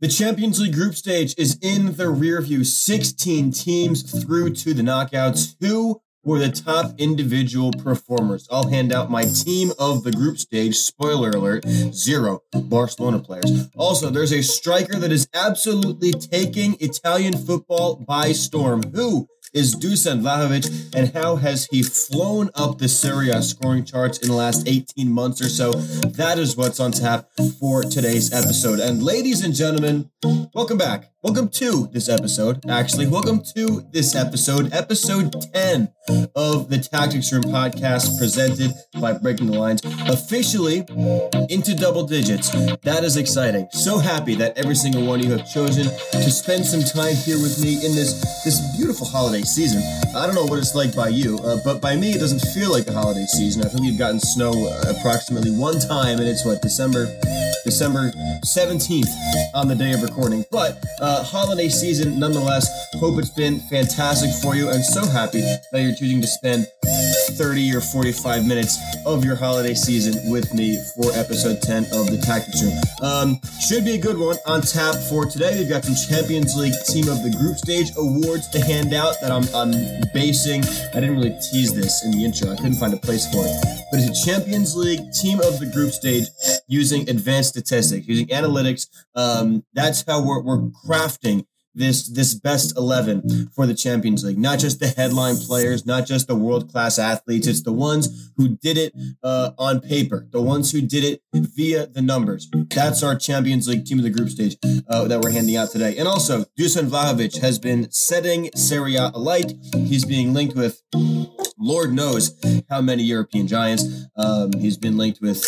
The Champions League group stage is in the rear view. 16 teams through to the knockouts. Who were the top individual performers? I'll hand out my team of the group stage. Spoiler alert zero Barcelona players. Also, there's a striker that is absolutely taking Italian football by storm. Who is Dusan Vlahovic, and how has he flown up the Serie A scoring charts in the last 18 months or so? That is what's on tap for today's episode. And ladies and gentlemen, welcome back. Welcome to this episode. Actually, welcome to this episode, episode 10 of the Tactics Room podcast presented by Breaking the Lines, officially into double digits. That is exciting. So happy that every single one of you have chosen to spend some time here with me in this this beautiful holiday season. I don't know what it's like by you, uh, but by me, it doesn't feel like a holiday season. I think we've gotten snow uh, approximately one time, and it's what December December 17th on the day of recording. But uh, holiday season, nonetheless. Hope it's been fantastic for you. I'm so happy that you're choosing to spend 30 or 45 minutes of your holiday season with me for episode 10 of the Tactics Room. Um, should be a good one on tap for today. We've got some Champions League Team of the Group Stage awards to hand out that I'm, I'm basing. I didn't really tease this in the intro. I couldn't find a place for it. But it's a Champions League Team of the Group Stage using advanced statistics, using analytics. Um, that's how we're, we're crafting this this best 11 for the Champions League. Not just the headline players, not just the world class athletes. It's the ones who did it uh, on paper, the ones who did it via the numbers. That's our Champions League team of the group stage uh, that we're handing out today. And also, Dusan Vlahovic has been setting Serie A alight. He's being linked with Lord knows how many European giants. Um, he's been linked with.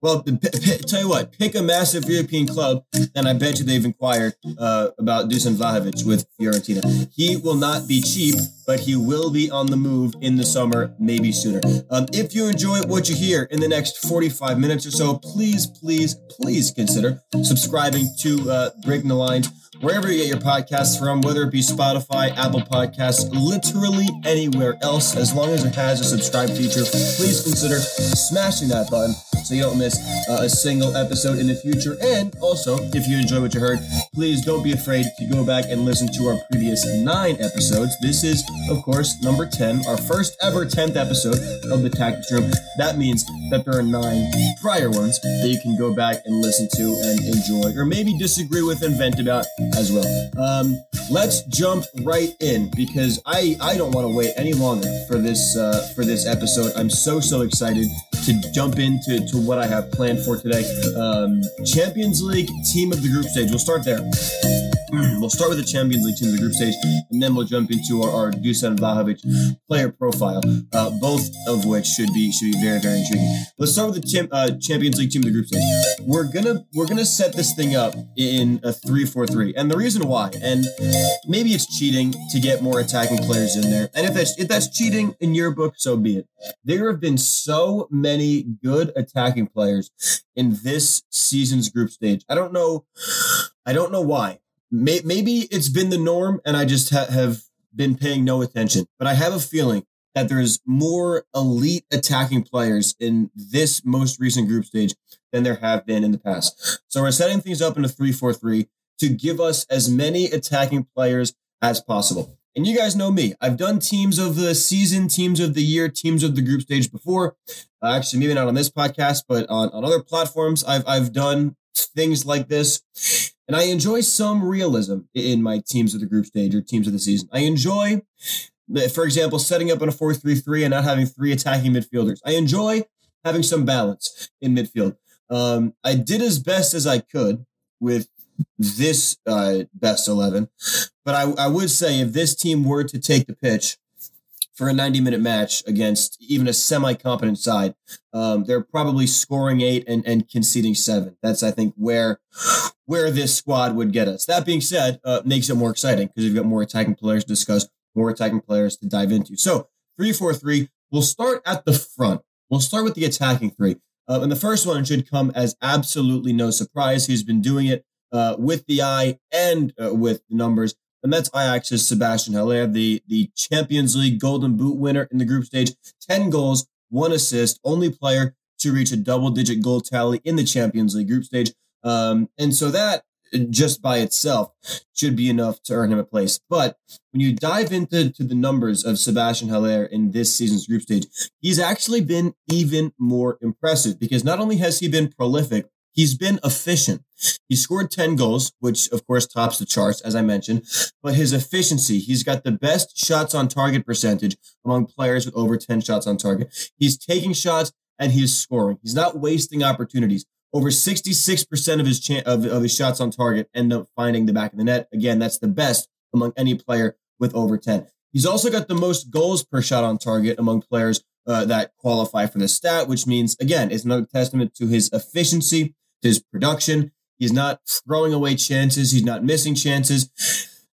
Well, p- p- tell you what, pick a massive European club, and I bet you they've inquired uh, about Dusan Vlahovic with Fiorentina. He will not be cheap, but he will be on the move in the summer, maybe sooner. Um, if you enjoy what you hear in the next 45 minutes or so, please, please, please consider subscribing to uh, Breaking the Lines wherever you get your podcasts from, whether it be Spotify, Apple Podcasts, literally anywhere else, as long as it has a subscribe feature, please consider smashing that button so you don't miss uh, a single episode in the future. And also, if you enjoy what you heard, please don't be afraid to go back and listen to our previous nine episodes. This is, of course, number 10, our first ever 10th episode of the Tactics Room. That means that there are nine prior ones that you can go back and listen to and enjoy, or maybe disagree with and vent about as well. Um, let's jump right in because I I don't want to wait any longer for this uh, for this episode. I'm so so excited to jump into to what I have planned for today. Um, Champions League team of the group stage. We'll start there. We'll start with the Champions League team of the group stage, and then we'll jump into our, our Dusan Vlahovic player profile, uh, both of which should be should be very very intriguing. Let's start with the cham- uh, Champions League team of the group stage. We're gonna we're gonna set this thing up in a three four three, and the reason why, and maybe it's cheating to get more attacking players in there, and if that's if that's cheating in your book, so be it. There have been so many good attacking players in this season's group stage. I don't know. I don't know why may, maybe it's been the norm and I just ha- have been paying no attention, but I have a feeling that there's more elite attacking players in this most recent group stage than there have been in the past. So we're setting things up in a 3-4-3 to give us as many attacking players as possible. And you guys know me. I've done teams of the season, teams of the year, teams of the group stage before. Uh, actually, maybe not on this podcast, but on, on other platforms, I've, I've done things like this. And I enjoy some realism in my teams of the group stage or teams of the season. I enjoy, for example, setting up in a 4 3 3 and not having three attacking midfielders. I enjoy having some balance in midfield. Um, I did as best as I could with this uh, best 11. But I, I would say if this team were to take the pitch, for a 90 minute match against even a semi competent side. Um, they're probably scoring eight and, and conceding seven. That's, I think, where where this squad would get us. That being said, uh, makes it more exciting because we've got more attacking players to discuss, more attacking players to dive into. So, 3 4 3, we'll start at the front. We'll start with the attacking three. Uh, and the first one should come as absolutely no surprise. He's been doing it uh, with the eye and uh, with the numbers and that's Ajax's Sebastian Haller, the, the Champions League Golden Boot winner in the group stage. 10 goals, one assist, only player to reach a double digit goal tally in the Champions League group stage. Um, and so that just by itself should be enough to earn him a place. But when you dive into to the numbers of Sebastian Haller in this season's group stage, he's actually been even more impressive because not only has he been prolific, he's been efficient. He scored 10 goals, which of course tops the charts, as I mentioned, but his efficiency, he's got the best shots on target percentage among players with over 10 shots on target. He's taking shots and he's scoring. He's not wasting opportunities. Over 66% of his of, of his shots on target end up finding the back of the net. Again, that's the best among any player with over 10. He's also got the most goals per shot on target among players uh, that qualify for the stat, which means, again, it's another testament to his efficiency, his production. He's not throwing away chances. He's not missing chances.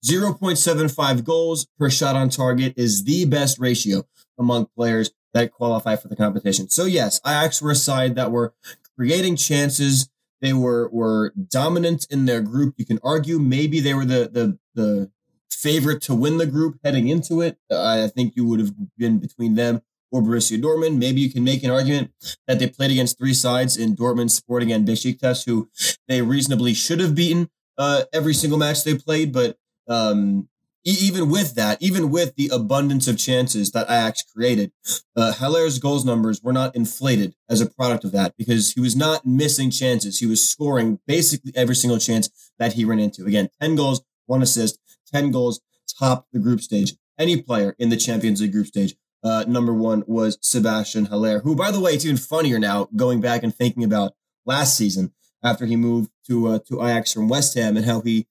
0.75 goals per shot on target is the best ratio among players that qualify for the competition. So yes, Ajax were a side that were creating chances. They were were dominant in their group. You can argue maybe they were the the the favorite to win the group heading into it. I think you would have been between them or Borussia Dortmund. Maybe you can make an argument that they played against three sides in Dortmund, Sporting, and Besiktas, who they reasonably should have beaten uh, every single match they played. But um, even with that, even with the abundance of chances that Ajax created, uh, Haller's goals numbers were not inflated as a product of that because he was not missing chances. He was scoring basically every single chance that he ran into. Again, 10 goals, one assist, 10 goals, top the group stage. Any player in the Champions League group stage. Uh, number one was Sebastian Haller, who, by the way, it's even funnier now going back and thinking about last season after he moved to uh, to Ajax from West Ham and how he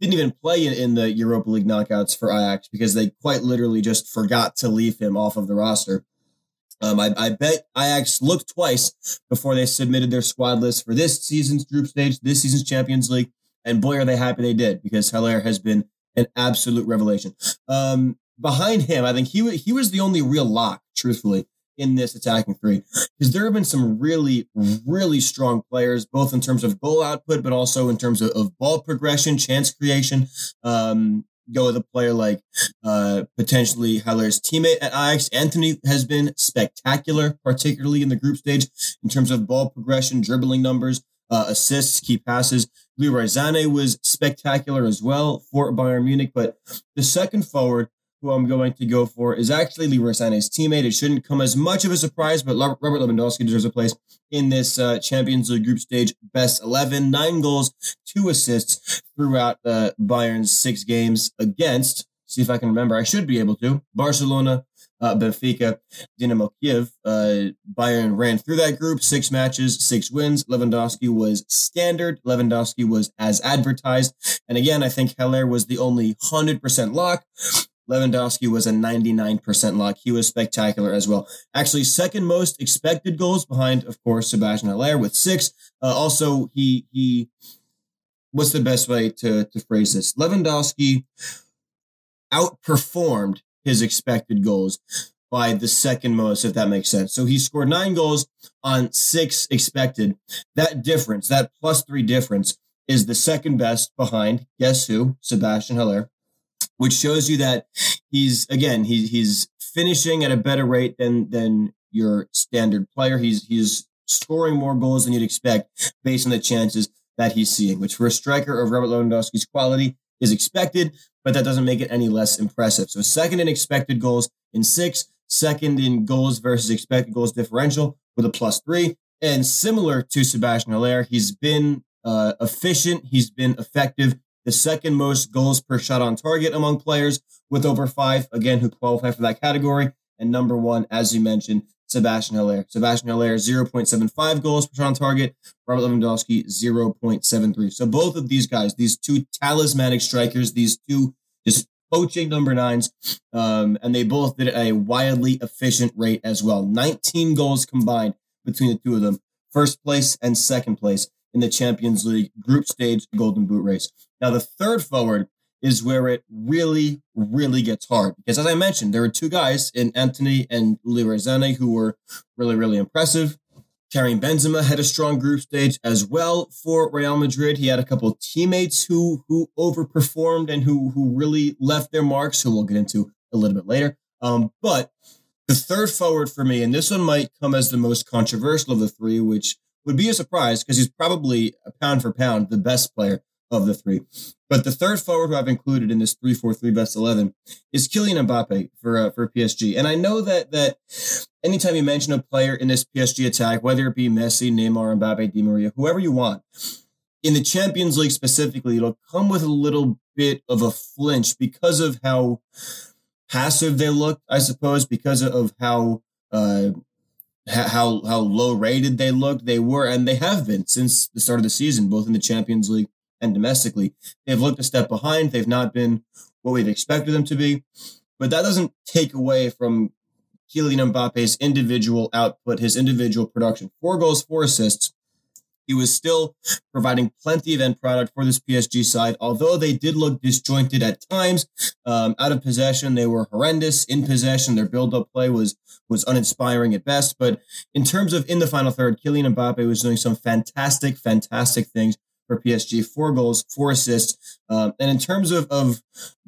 didn't even play in, in the Europa League knockouts for Ajax because they quite literally just forgot to leave him off of the roster. Um, I, I, bet Ajax looked twice before they submitted their squad list for this season's group stage, this season's Champions League, and boy, are they happy they did because Haller has been an absolute revelation. Um, behind him, I think he he was the only real lock, truthfully, in this attacking three because there have been some really, really strong players, both in terms of goal output, but also in terms of, of ball progression, chance creation. Um, go with a player like uh, potentially Haller's teammate at Ajax. Antony has been spectacular, particularly in the group stage in terms of ball progression, dribbling numbers, uh, assists, key passes. Leroy Sané was spectacular as well for Bayern Munich, but the second forward who I'm going to go for is actually Leroy Sané's teammate. It shouldn't come as much of a surprise, but Robert Lewandowski deserves a place in this uh, Champions League group stage best 11. Nine goals, two assists throughout uh, Bayern's six games against, see if I can remember, I should be able to, Barcelona, uh, Benfica, Dynamo Kiev. Uh, Bayern ran through that group, six matches, six wins. Lewandowski was standard. Lewandowski was as advertised. And again, I think Haller was the only 100% lock. Lewandowski was a 99% lock. He was spectacular as well. Actually, second most expected goals behind, of course, Sebastian Haller with six. Uh, also, he he. What's the best way to to phrase this? Lewandowski outperformed his expected goals by the second most, if that makes sense. So he scored nine goals on six expected. That difference, that plus three difference, is the second best behind guess who? Sebastian Haller which shows you that he's again he, he's finishing at a better rate than than your standard player. He's he's scoring more goals than you'd expect based on the chances that he's seeing, which for a striker of Robert Lewandowski's quality is expected, but that doesn't make it any less impressive. So second in expected goals in six, second in goals versus expected goals differential with a plus three. And similar to Sebastian Haller, he's been uh, efficient, he's been effective the second most goals per shot on target among players with over five, again, who qualify for that category. And number one, as you mentioned, Sebastian Haller. Sebastian Haller, 0.75 goals per shot on target. Robert Lewandowski, 0.73. So both of these guys, these two talismanic strikers, these two just poaching number nines, um, and they both did a wildly efficient rate as well. 19 goals combined between the two of them. First place and second place in the Champions League group stage Golden Boot race. Now, the third forward is where it really, really gets hard because, as I mentioned, there were two guys in Antony and Sané who were really, really impressive. Karim Benzema had a strong group stage as well for Real Madrid. He had a couple teammates who who overperformed and who who really left their marks, who we'll get into a little bit later. Um, but the third forward for me, and this one might come as the most controversial of the three, which would be a surprise because he's probably pound for pound the best player of the three. But the third forward who I've included in this 3-4-3 best 11 is Kylian Mbappe for uh, for PSG. And I know that that anytime you mention a player in this PSG attack, whether it be Messi, Neymar, Mbappe, Di Maria, whoever you want, in the Champions League specifically, it'll come with a little bit of a flinch because of how passive they look, I suppose, because of how uh, how how low rated they looked. They were, and they have been since the start of the season, both in the Champions League and domestically. They've looked a step behind. They've not been what we've expected them to be, but that doesn't take away from Kylian Mbappe's individual output, his individual production. Four goals, four assists. He was still providing plenty of end product for this PSG side, although they did look disjointed at times. Um, out of possession, they were horrendous. In possession, their build-up play was was uninspiring at best. But in terms of in the final third, Kylian Mbappe was doing some fantastic, fantastic things for PSG. Four goals, four assists, um, and in terms of of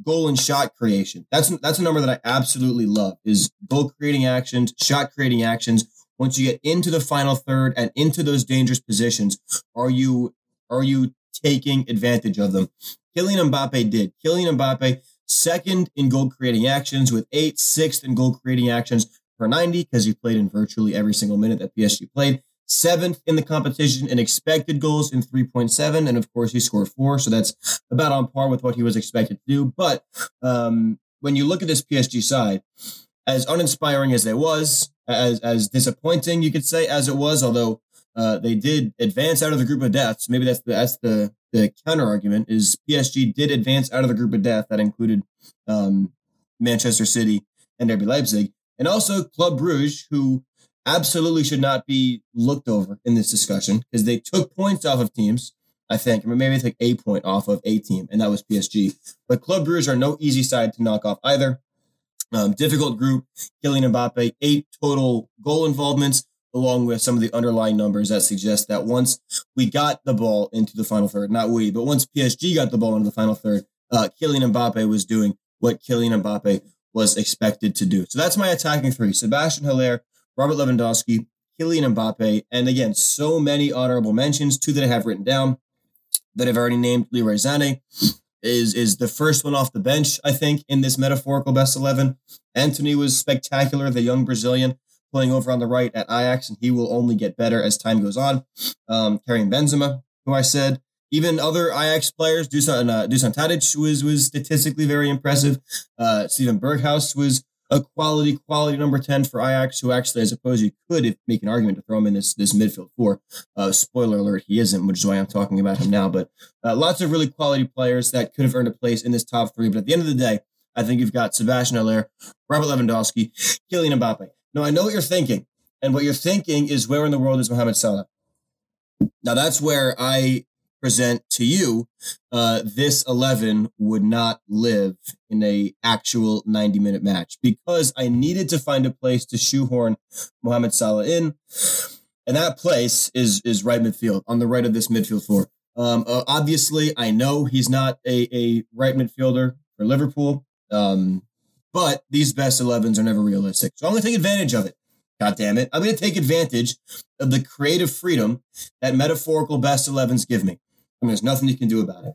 goal and shot creation, that's that's a number that I absolutely love. Is goal creating actions, shot creating actions once you get into the final third and into those dangerous positions, are you are you taking advantage of them? Kylian Mbappe did. Kylian Mbappe second in goal creating actions with eight, sixth in goal creating actions per 90 because he played in virtually every single minute that PSG played. Seventh in the competition in expected goals in 3.7. And of course, he scored four. So that's about on par with what he was expected to do. But um, when you look at this PSG side, as uninspiring as they was, as as disappointing you could say as it was, although uh, they did advance out of the group of deaths. Maybe that's the that's the the counter argument is PSG did advance out of the group of death that included um, Manchester City and RB Leipzig, and also Club Bruges, who absolutely should not be looked over in this discussion because they took points off of teams. I think, I mean, maybe they took a point off of a team, and that was PSG. But Club Bruges are no easy side to knock off either. Um, difficult group. Kylian Mbappe, eight total goal involvements, along with some of the underlying numbers that suggest that once we got the ball into the final third, not we, but once PSG got the ball into the final third, uh, Kylian Mbappe was doing what Kylian Mbappe was expected to do. So that's my attacking three: Sebastian Haller, Robert Lewandowski, Kylian Mbappe, and again, so many honorable mentions. Two that I have written down that I've already named: Leroy Sané, is is the first one off the bench, I think, in this metaphorical best 11. Antony was spectacular, the young Brazilian playing over on the right at Ajax, and he will only get better as time goes on. Um, Karim Benzema, who I said, even other Ajax players, Dusan, uh, Dusan Tadic was, was statistically very impressive. Uh, Steven Berghuis was a quality, quality number 10 for Ajax, who actually, I suppose you could make an argument to throw him in this, this midfield four. Uh, spoiler alert, he isn't, which is why I'm talking about him now. But uh, lots of really quality players that could have earned a place in this top three. But at the end of the day, I think you've got Sebastian Haller, Robert Lewandowski, Kylian Mbappe. Now, I know what you're thinking. And what you're thinking is where in the world is Mohamed Salah? Now, that's where I present to you, uh, this 11 would not live in a actual 90 minute match because I needed to find a place to shoehorn Mohamed Salah in. And that place is, is right midfield on the right of this midfield floor. Um, uh, obviously, I know he's not a, a right midfielder for Liverpool. Um, but these best 11s are never realistic. So I'm going to take advantage of it. God damn it. I'm going to take advantage of the creative freedom that metaphorical best 11s give me. There's nothing you can do about it.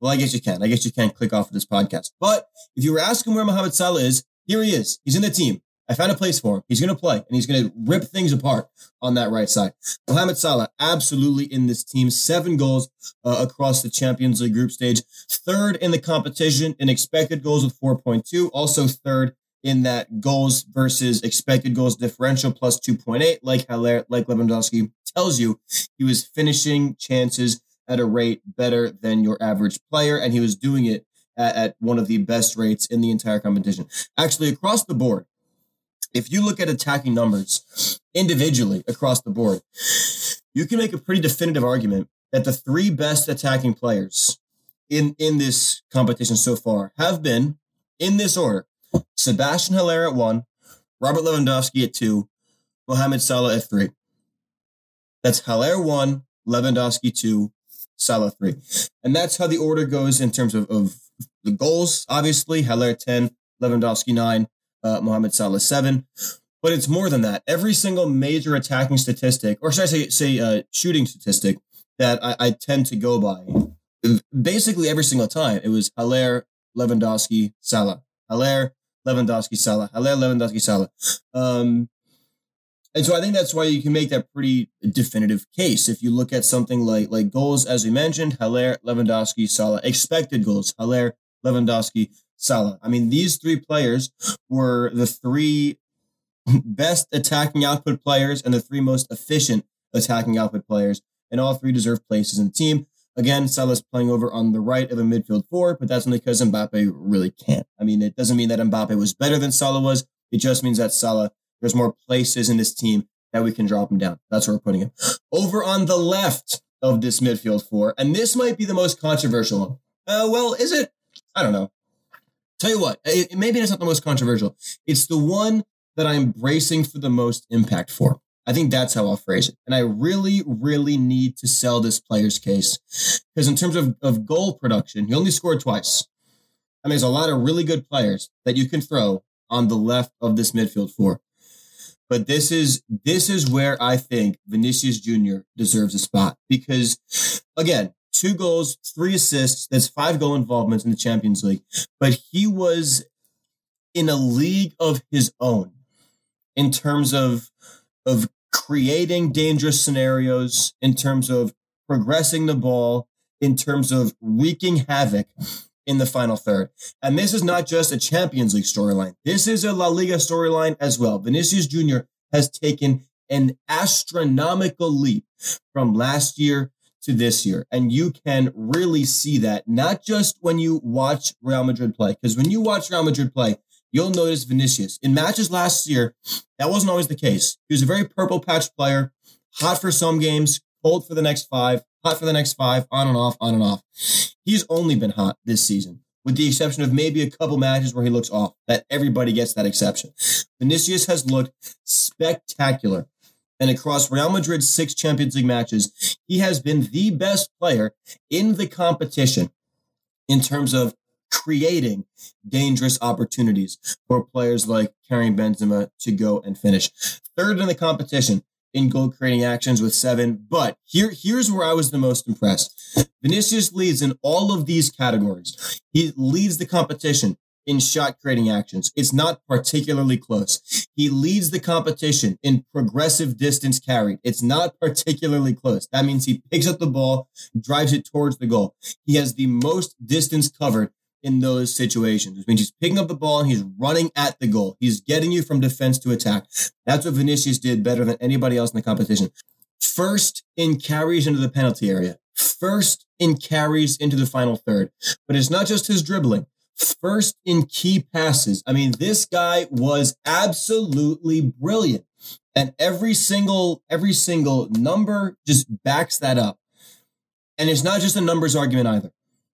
Well, I guess you can. I guess you can click off of this podcast. But if you were asking where Mohamed Salah is, here he is. He's in the team. I found a place for him. He's going to play and he's going to rip things apart on that right side. Mohamed Salah, absolutely in this team. Seven goals uh, across the Champions League group stage. Third in the competition in expected goals with 4.2. Also third in that goals versus expected goals differential plus 2.8. Like Haller, like Lewandowski tells you, he was finishing chances at a rate better than your average player, and he was doing it at, at one of the best rates in the entire competition. Actually, across the board, if you look at attacking numbers individually across the board, you can make a pretty definitive argument that the three best attacking players in, in this competition so far have been, in this order, Sebastian Haller at one, Robert Lewandowski at two, Mohamed Salah at three. That's Haller one, Lewandowski two, Salah three. And that's how the order goes in terms of, of the goals. Obviously, Haller 10, Lewandowski 9, uh, Mohamed Salah 7. But it's more than that. Every single major attacking statistic, or should I say, say uh, shooting statistic, that I, I tend to go by basically every single time it was Haller, Lewandowski, Salah, Haller, Lewandowski, Salah, Haller, Lewandowski, Salah. Um, and so I think that's why you can make that pretty definitive case. If you look at something like like goals, as we mentioned, Haller, Lewandowski, Salah, expected goals, Haller, Lewandowski, Salah. I mean, these three players were the three best attacking output players and the three most efficient attacking output players, and all three deserve places in the team. Again, Salah's playing over on the right of a midfield four, but that's only because Mbappe really can't. I mean, it doesn't mean that Mbappe was better than Salah was. It just means that Salah, there's more places in this team that we can drop him down. That's where we're putting him. Over on the left of this midfield four, and this might be the most controversial one. Uh, well, is it? I don't know. Tell you what, it, maybe it's not the most controversial. It's the one that I'm bracing for the most impact for. I think that's how I'll phrase it. And I really, really need to sell this player's case because in terms of, of goal production, he only scored twice. I mean, there's a lot of really good players that you can throw on the left of this midfield four. But this is this is where I think Vinicius Jr. deserves a spot because again, two goals, three assists, that's five goal involvements in the Champions League. But he was in a league of his own in terms of of creating dangerous scenarios, in terms of progressing the ball, in terms of wreaking havoc in the final third. And this is not just a Champions League storyline. This is a La Liga storyline as well. Vinicius Jr. has taken an astronomical leap from last year to this year. And you can really see that not just when you watch Real Madrid play, because when you watch Real Madrid play, you'll notice Vinicius. In matches last year, that wasn't always the case. He was a very purple patch player, hot for some games, cold for the next five, hot for the next five, on and off, on and off. He's only been hot this season, with the exception of maybe a couple matches where he looks off. That everybody gets that exception. Vinicius has looked spectacular. And across Real Madrid's six Champions League matches, he has been the best player in the competition in terms of creating dangerous opportunities for players like Karim Benzema to go and finish. Third in the competition in goal creating actions with seven. But here, here's where I was the most impressed. Vinicius leads in all of these categories. He leads the competition in shot creating actions. It's not particularly close. He leads the competition in progressive distance carried. It's not particularly close. That means he picks up the ball, drives it towards the goal. He has the most distance covered in those situations, which means he's picking up the ball and he's running at the goal. He's getting you from defense to attack. That's what Vinicius did better than anybody else in the competition. First in carries into the penalty area, first in carries into the final third. But it's not just his dribbling. First in key passes. I mean, this guy was absolutely brilliant. And every single every single number just backs that up. And it's not just a numbers argument either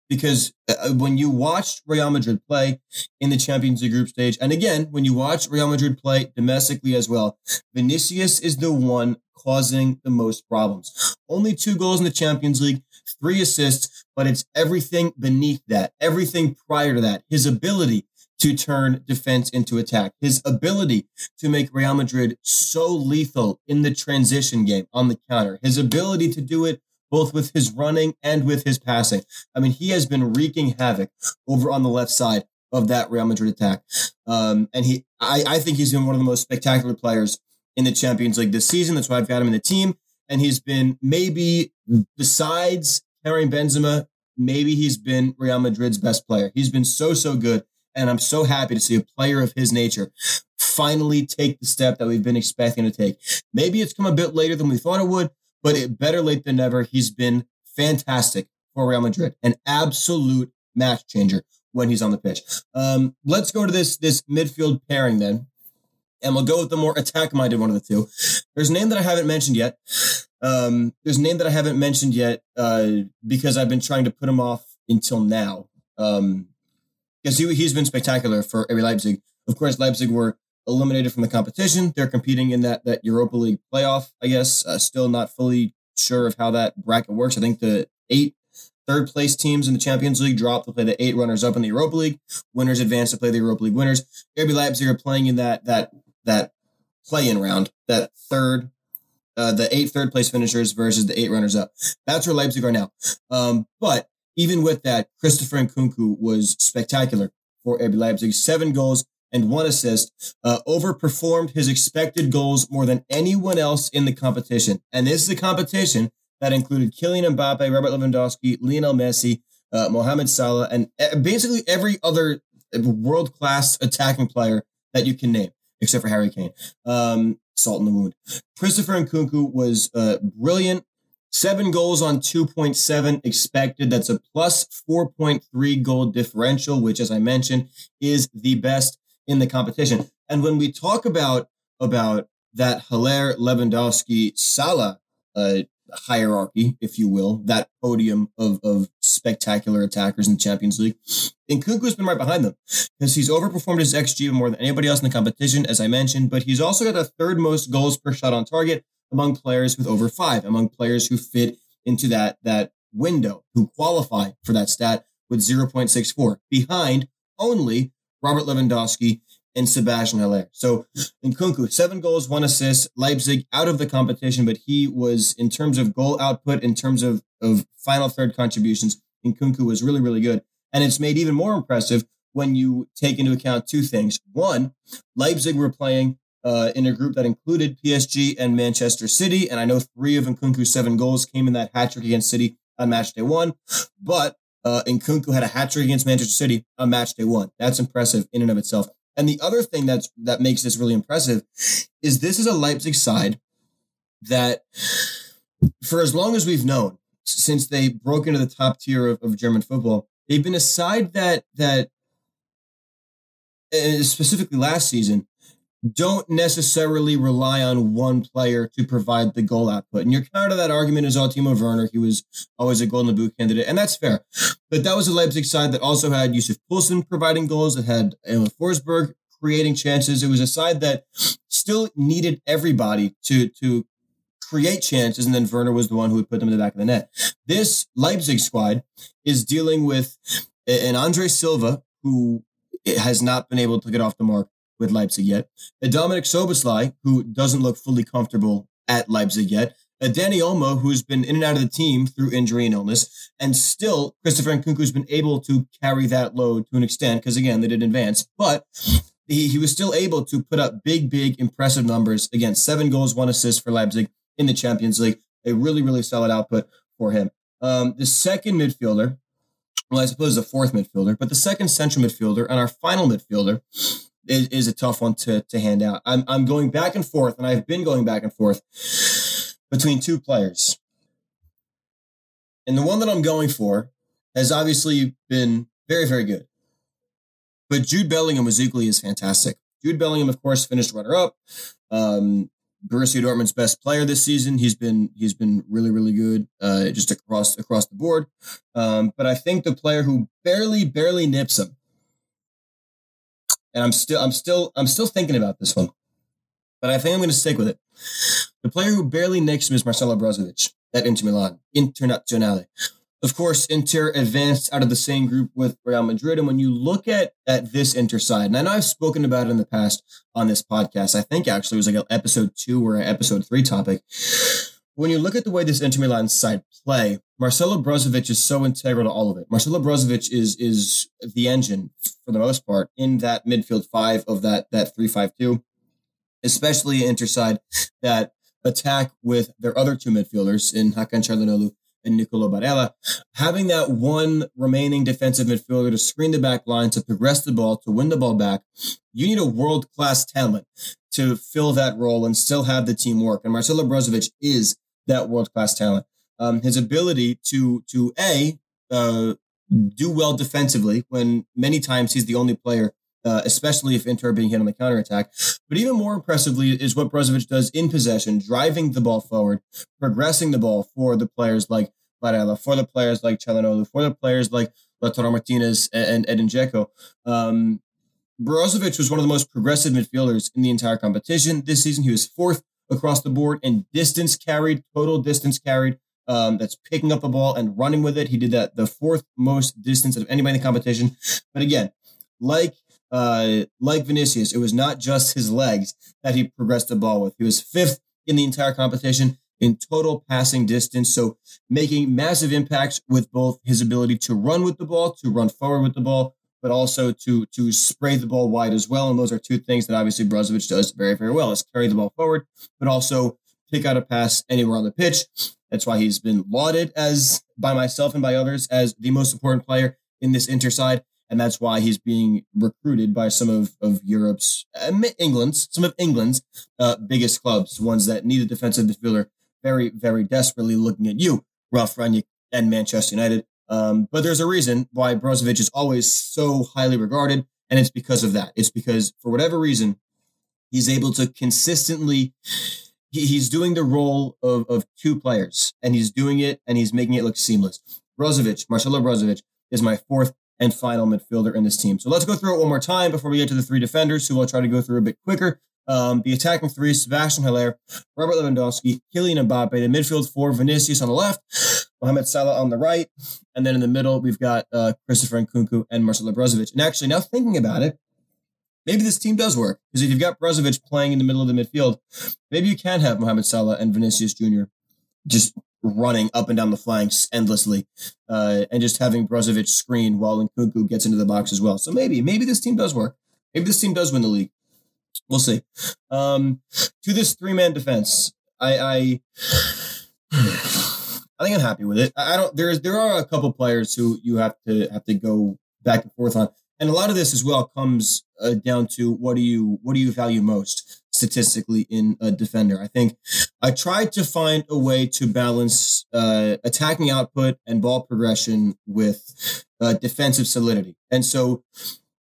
because uh, uh, when you watch Real Madrid play in the Champions League group stage, and again, when you watch Real Madrid play domestically as well, Vinicius is the one causing the most problems. Only two goals in the Champions League, three assists, but it's everything beneath that, everything prior to that. His ability to turn defense into attack, his ability to make Real Madrid so lethal in the transition game on the counter, his ability to do it both with his running and with his passing. I mean, he has been wreaking havoc over on the left side of that Real Madrid attack. Um, and he, I, I think he's been one of the most spectacular players in the Champions League this season. That's why I've got him in the team. And he's been maybe besides Karim Benzema, maybe he's been Real Madrid's best player. He's been so, so good. And I'm so happy to see a player of his nature finally take the step that we've been expecting to take. Maybe it's come a bit later than we thought it would, but it better late than never. He's been fantastic for Real Madrid, an absolute match changer when he's on the pitch. Um, let's go to this this midfield pairing then, and we'll go with the more attack minded one of the two. There's a name that I haven't mentioned yet. Um, there's a name that I haven't mentioned yet uh, because I've been trying to put him off until now. Um, because he, he's been spectacular for RB Leipzig. Of course, Leipzig were eliminated from the competition. They're competing in that that Europa League playoff. I guess uh, still not fully sure of how that bracket works. I think the eight third place teams in the Champions League drop to play the eight runners up in the Europa League. Winners advance to play the Europa League winners. RB Leipzig are playing in that that that play in round, that third. Uh, the eight third place finishers versus the eight runners up. That's where Leipzig are now. Um, but even with that, Christopher Nkunku was spectacular for RB Leipzig. Seven goals and one assist, uh, overperformed his expected goals more than anyone else in the competition. And this is a competition that included Kylian Mbappe, Robert Lewandowski, Lionel Messi, uh, Mohamed Salah, and basically every other world class attacking player that you can name, except for Harry Kane. Um, salt in the wound. Christopher Nkunku was uh, brilliant. Seven goals on 2.7 expected. That's a plus 4.3 goal differential, which, as I mentioned, is the best in the competition. And when we talk about about that Haller, Lewandowski, Salah uh, hierarchy, if you will, that podium of, of spectacular attackers in the Champions League. And Nkunku's been right behind them because he's overperformed his XG more than anybody else in the competition, as I mentioned, but he's also got the third most goals per shot on target among players with over five, among players who fit into that, that window, who qualify for that stat with 0.64, behind only Robert Lewandowski and Sebastian Haller. So Nkunku, seven goals, one assist, Leipzig out of the competition, but he was, in terms of goal output, in terms of, of final third contributions, Nkunku was really, really good. And it's made even more impressive when you take into account two things. One, Leipzig were playing uh, in a group that included PSG and Manchester City. And I know three of Nkunku's seven goals came in that hat trick against City on match day one. But uh, Nkunku had a hat trick against Manchester City on match day one. That's impressive in and of itself. And the other thing that's that makes this really impressive is this is a Leipzig side that, for as long as we've known, since they broke into the top tier of, of German football, they've been a side that that specifically last season don't necessarily rely on one player to provide the goal output. And your counter to that argument is, oh, Timo Werner, he was always a golden boot candidate, and that's fair. But that was a Leipzig side that also had Yussuf Poulsen providing goals, that had Emil Forsberg creating chances. It was a side that still needed everybody to to create chances, and then Werner was the one who would put them in the back of the net. This Leipzig squad is dealing with an Andre Silva who has not been able to get off the mark with Leipzig yet. A Dominik Szoboszlai, who doesn't look fully comfortable at Leipzig yet. A Dani Olmo, who's been in and out of the team through injury and illness. And still, Christopher Nkunku's been able to carry that load to an extent, because again, they didn't advance. But he, he was still able to put up big, big, impressive numbers. Again, seven goals, one assist for Leipzig in the Champions League. A really, really solid output for him. Um, the second midfielder, well, I suppose the fourth midfielder, but the second central midfielder and our final midfielder is, is a tough one to, to hand out. I'm, I'm going back and forth, and I've been going back and forth between two players. And the one that I'm going for has obviously been very, very good. But Jude Bellingham was equally as fantastic. Jude Bellingham, of course, finished runner up. Um, Borussia Dortmund's best player this season. He's been he's been really really good, uh, just across across the board. Um, but I think the player who barely barely nips him and I'm still I'm still I'm still thinking about this one, but I think I'm going to stick with it. The player who barely nicks him is Marcelo Brozovic at Inter Milan, Internazionale. Of course, Inter advanced out of the same group with Real Madrid. And when you look at, at this Inter side, and I know I've spoken about it in the past on this podcast, I think actually it was like an episode two or an episode three topic. When you look at the way this Inter Milan side play, Marcelo Brozovic is so integral to all of it. Marcelo Brozovic is is the engine for the most part in that midfield five of that that three five two, especially Inter side that attack with their other two midfielders in Hakan Calhanoglu and Nicolo Barella. Having that one remaining defensive midfielder to screen the back line, to progress the ball, to win the ball back, you need a world class talent to fill that role and still have the team work. And Marcelo Brozovic is that world class talent. Um, his ability to to a uh, do well defensively when many times he's the only player, uh, especially if Inter are being hit on the counter attack. But even more impressively is what Brozovic does in possession, driving the ball forward, progressing the ball for the players like Barella, for the players like Calhanoglu, for the players like Lautaro Martinez and, and Edin Dzeko. Um, Brozovic was one of the most progressive midfielders in the entire competition this season. He was fourth across the board in distance carried, total distance carried. Um, that's picking up the ball and running with it. He did that the fourth most distance of anybody in the competition. But again, like uh, like Vinicius, it was not just his legs that he progressed the ball with. He was fifth in the entire competition in total passing distance. So making massive impacts with both his ability to run with the ball, to run forward with the ball, but also to to spray the ball wide as well. And those are two things that obviously Brozovic does very, very well is carry the ball forward, but also pick out a pass anywhere on the pitch. That's why he's been lauded as by myself and by others as the most important player in this interside. And that's why he's being recruited by some of, of Europe's, uh, England's, some of England's uh, biggest clubs, ones that need a defensive midfielder very, very desperately looking at you, Ralf Rangnick and Manchester United. Um, but there's a reason why Brozovic is always so highly regarded, and it's because of that. It's because for whatever reason, he's able to consistently he's doing the role of, of two players and he's doing it and he's making it look seamless. Brozovic, Marcelo Brozovic is my fourth and final midfielder in this team. So let's go through it one more time before we get to the three defenders who I'll try to go through a bit quicker. Um, the attacking three, Sebastian Haller, Robert Lewandowski, Kylian Mbappe. The midfield four, Vinicius on the left, Mohamed Salah on the right. And then in the middle, we've got uh, Christopher Nkunku and Marcelo Brozovic. And actually, now thinking about it, maybe this team does work because if you've got Brozovic playing in the middle of the midfield, maybe you can have Mohamed Salah and Vinicius Jr. just running up and down the flanks endlessly, uh, and just having Brozovic screen while Nkunku gets into the box as well. So maybe, maybe this team does work. Maybe this team does win the league. We'll see. Um, to this three man defense, I, I, I think I'm happy with it. I don't. There's there are a couple players who you have to have to go back and forth on and a lot of this as well comes uh, down to what do you what do you value most statistically in a defender? I think i tried to find a way to balance uh, attacking output and ball progression with uh, defensive solidity. And so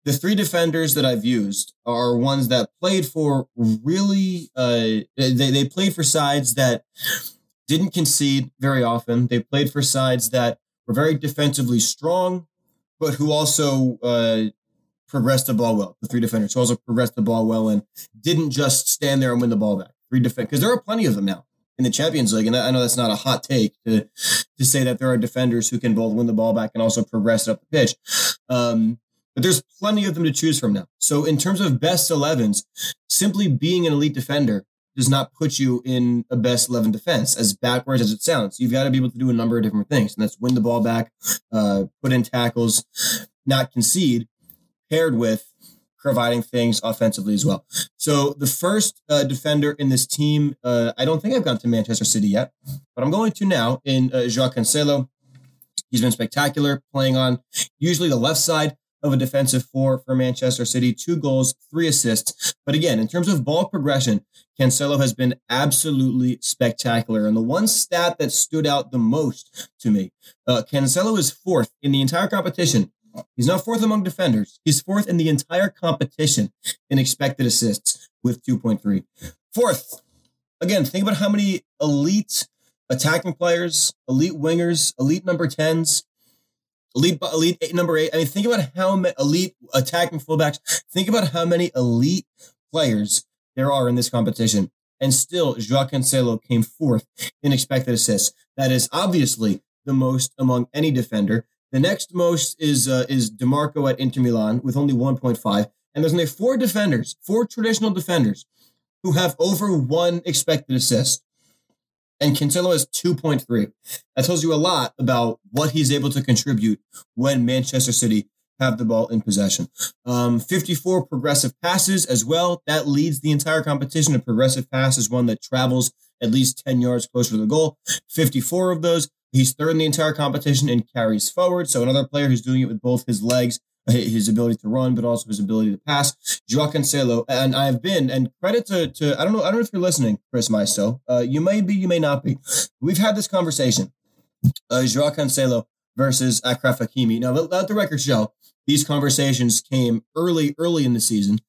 the three defenders that i've used are ones that played for really uh, they, they played for sides that didn't concede very often. They played for sides that were very defensively strong but who also uh, progressed the ball well. The three defenders who also progressed the ball well and didn't just stand there and win the ball back. Three defend because there are plenty of them now in the Champions League, and I know that's not a hot take to to say that there are defenders who can both win the ball back and also progress up the pitch. Um, but there's plenty of them to choose from now. So in terms of best 11s, simply being an elite defender does not put you in a best 11 defense, as backwards as it sounds. You've got to be able to do a number of different things, and that's win the ball back, uh, put in tackles, not concede, paired with providing things offensively as well. So the first uh, defender in this team, uh, I don't think I've gone to Manchester City yet, but I'm going to now in uh, Joao Cancelo. He's been spectacular playing on usually the left side of a defensive four for Manchester City, two goals, three assists. But again, in terms of ball progression, Cancelo has been absolutely spectacular. And the one stat that stood out the most to me, uh, Cancelo is fourth in the entire competition. He's not fourth among defenders. He's fourth in the entire competition in expected assists with 2.3. Fourth, again, think about how many elite attacking players, elite wingers, elite number 10s, elite elite eight, number eight. I mean, think about how many elite attacking fullbacks. Think about how many elite players there are in this competition. And still, Joao Cancelo came fourth in expected assists. That is obviously the most among any defender. The next most is uh, is Dimarco at Inter Milan with only 1.5. And there's only four defenders, four traditional defenders, who have over one expected assist and Cancelo has 2.3. That tells you a lot about what he's able to contribute when Manchester City have the ball in possession. Um, 54 progressive passes as well. That leads the entire competition. A progressive pass is one that travels at least 10 yards closer to the goal. 54 of those. He's third in the entire competition and carries forward. So another player who's doing it with both his legs his ability to run, but also his ability to pass. Joao Cancelo, and I've been, and credit to, to I don't know, I don't know if you're listening, Chris Maisto. Uh, you may be, you may not be. We've had this conversation. Uh, Joao Cancelo versus Achraf Hakimi. Now, let, the record show these conversations came early, early in the season,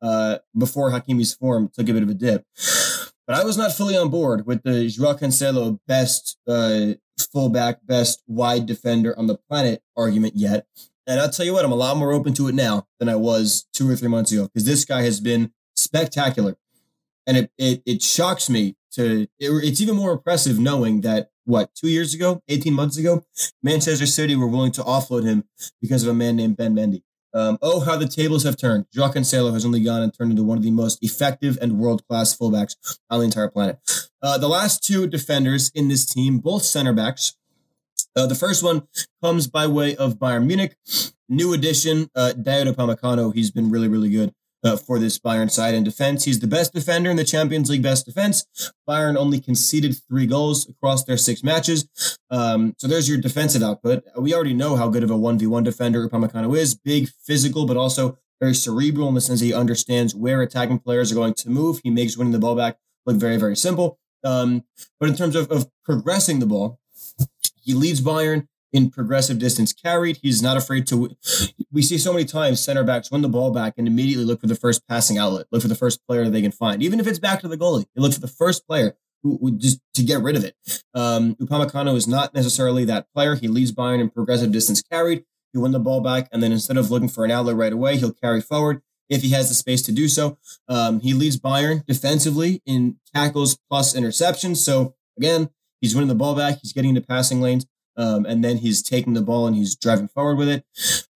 uh, before Hakimi's form took a bit of a dip. But I was not fully on board with the Joao Cancelo best uh, fullback, best wide defender on the planet argument yet. And I'll tell you what, I'm a lot more open to it now than I was two or three months ago because this guy has been spectacular. And it, it, it shocks me to, it, it's even more impressive knowing that, what, two years ago, 18 months ago, Manchester City were willing to offload him because of a man named Ben Mendy. Um, oh, how the tables have turned. Joao Cancelo has only gone and turned into one of the most effective and world class fullbacks on the entire planet. Uh, the last two defenders in this team, both center backs. Uh, the first one comes by way of Bayern Munich. New addition, uh, Upamecano. He's been really, really good uh, for this Bayern side in defense. He's the best defender in the Champions League best defense. Bayern only conceded three goals across their six matches. Um, so there's your defensive output. We already know how good of a 1v1 defender Upamecano is. Big, physical, but also very cerebral in the sense he understands where attacking players are going to move. He makes winning the ball back look very, very simple. Um, but in terms of, of progressing the ball, he leads Bayern in progressive distance carried. He's not afraid to. We see so many times center backs win the ball back and immediately look for the first passing outlet, look for the first player they can find, even if it's back to the goalie. They look for the first player who, who just to get rid of it. Um, Upamecano is not necessarily that player. He leads Bayern in progressive distance carried. He win the ball back, and then instead of looking for an outlet right away, he'll carry forward if he has the space to do so. Um, he leads Bayern defensively in tackles plus interceptions. So again, he's winning the ball back. He's getting into passing lanes. Um, and then he's taking the ball and he's driving forward with it.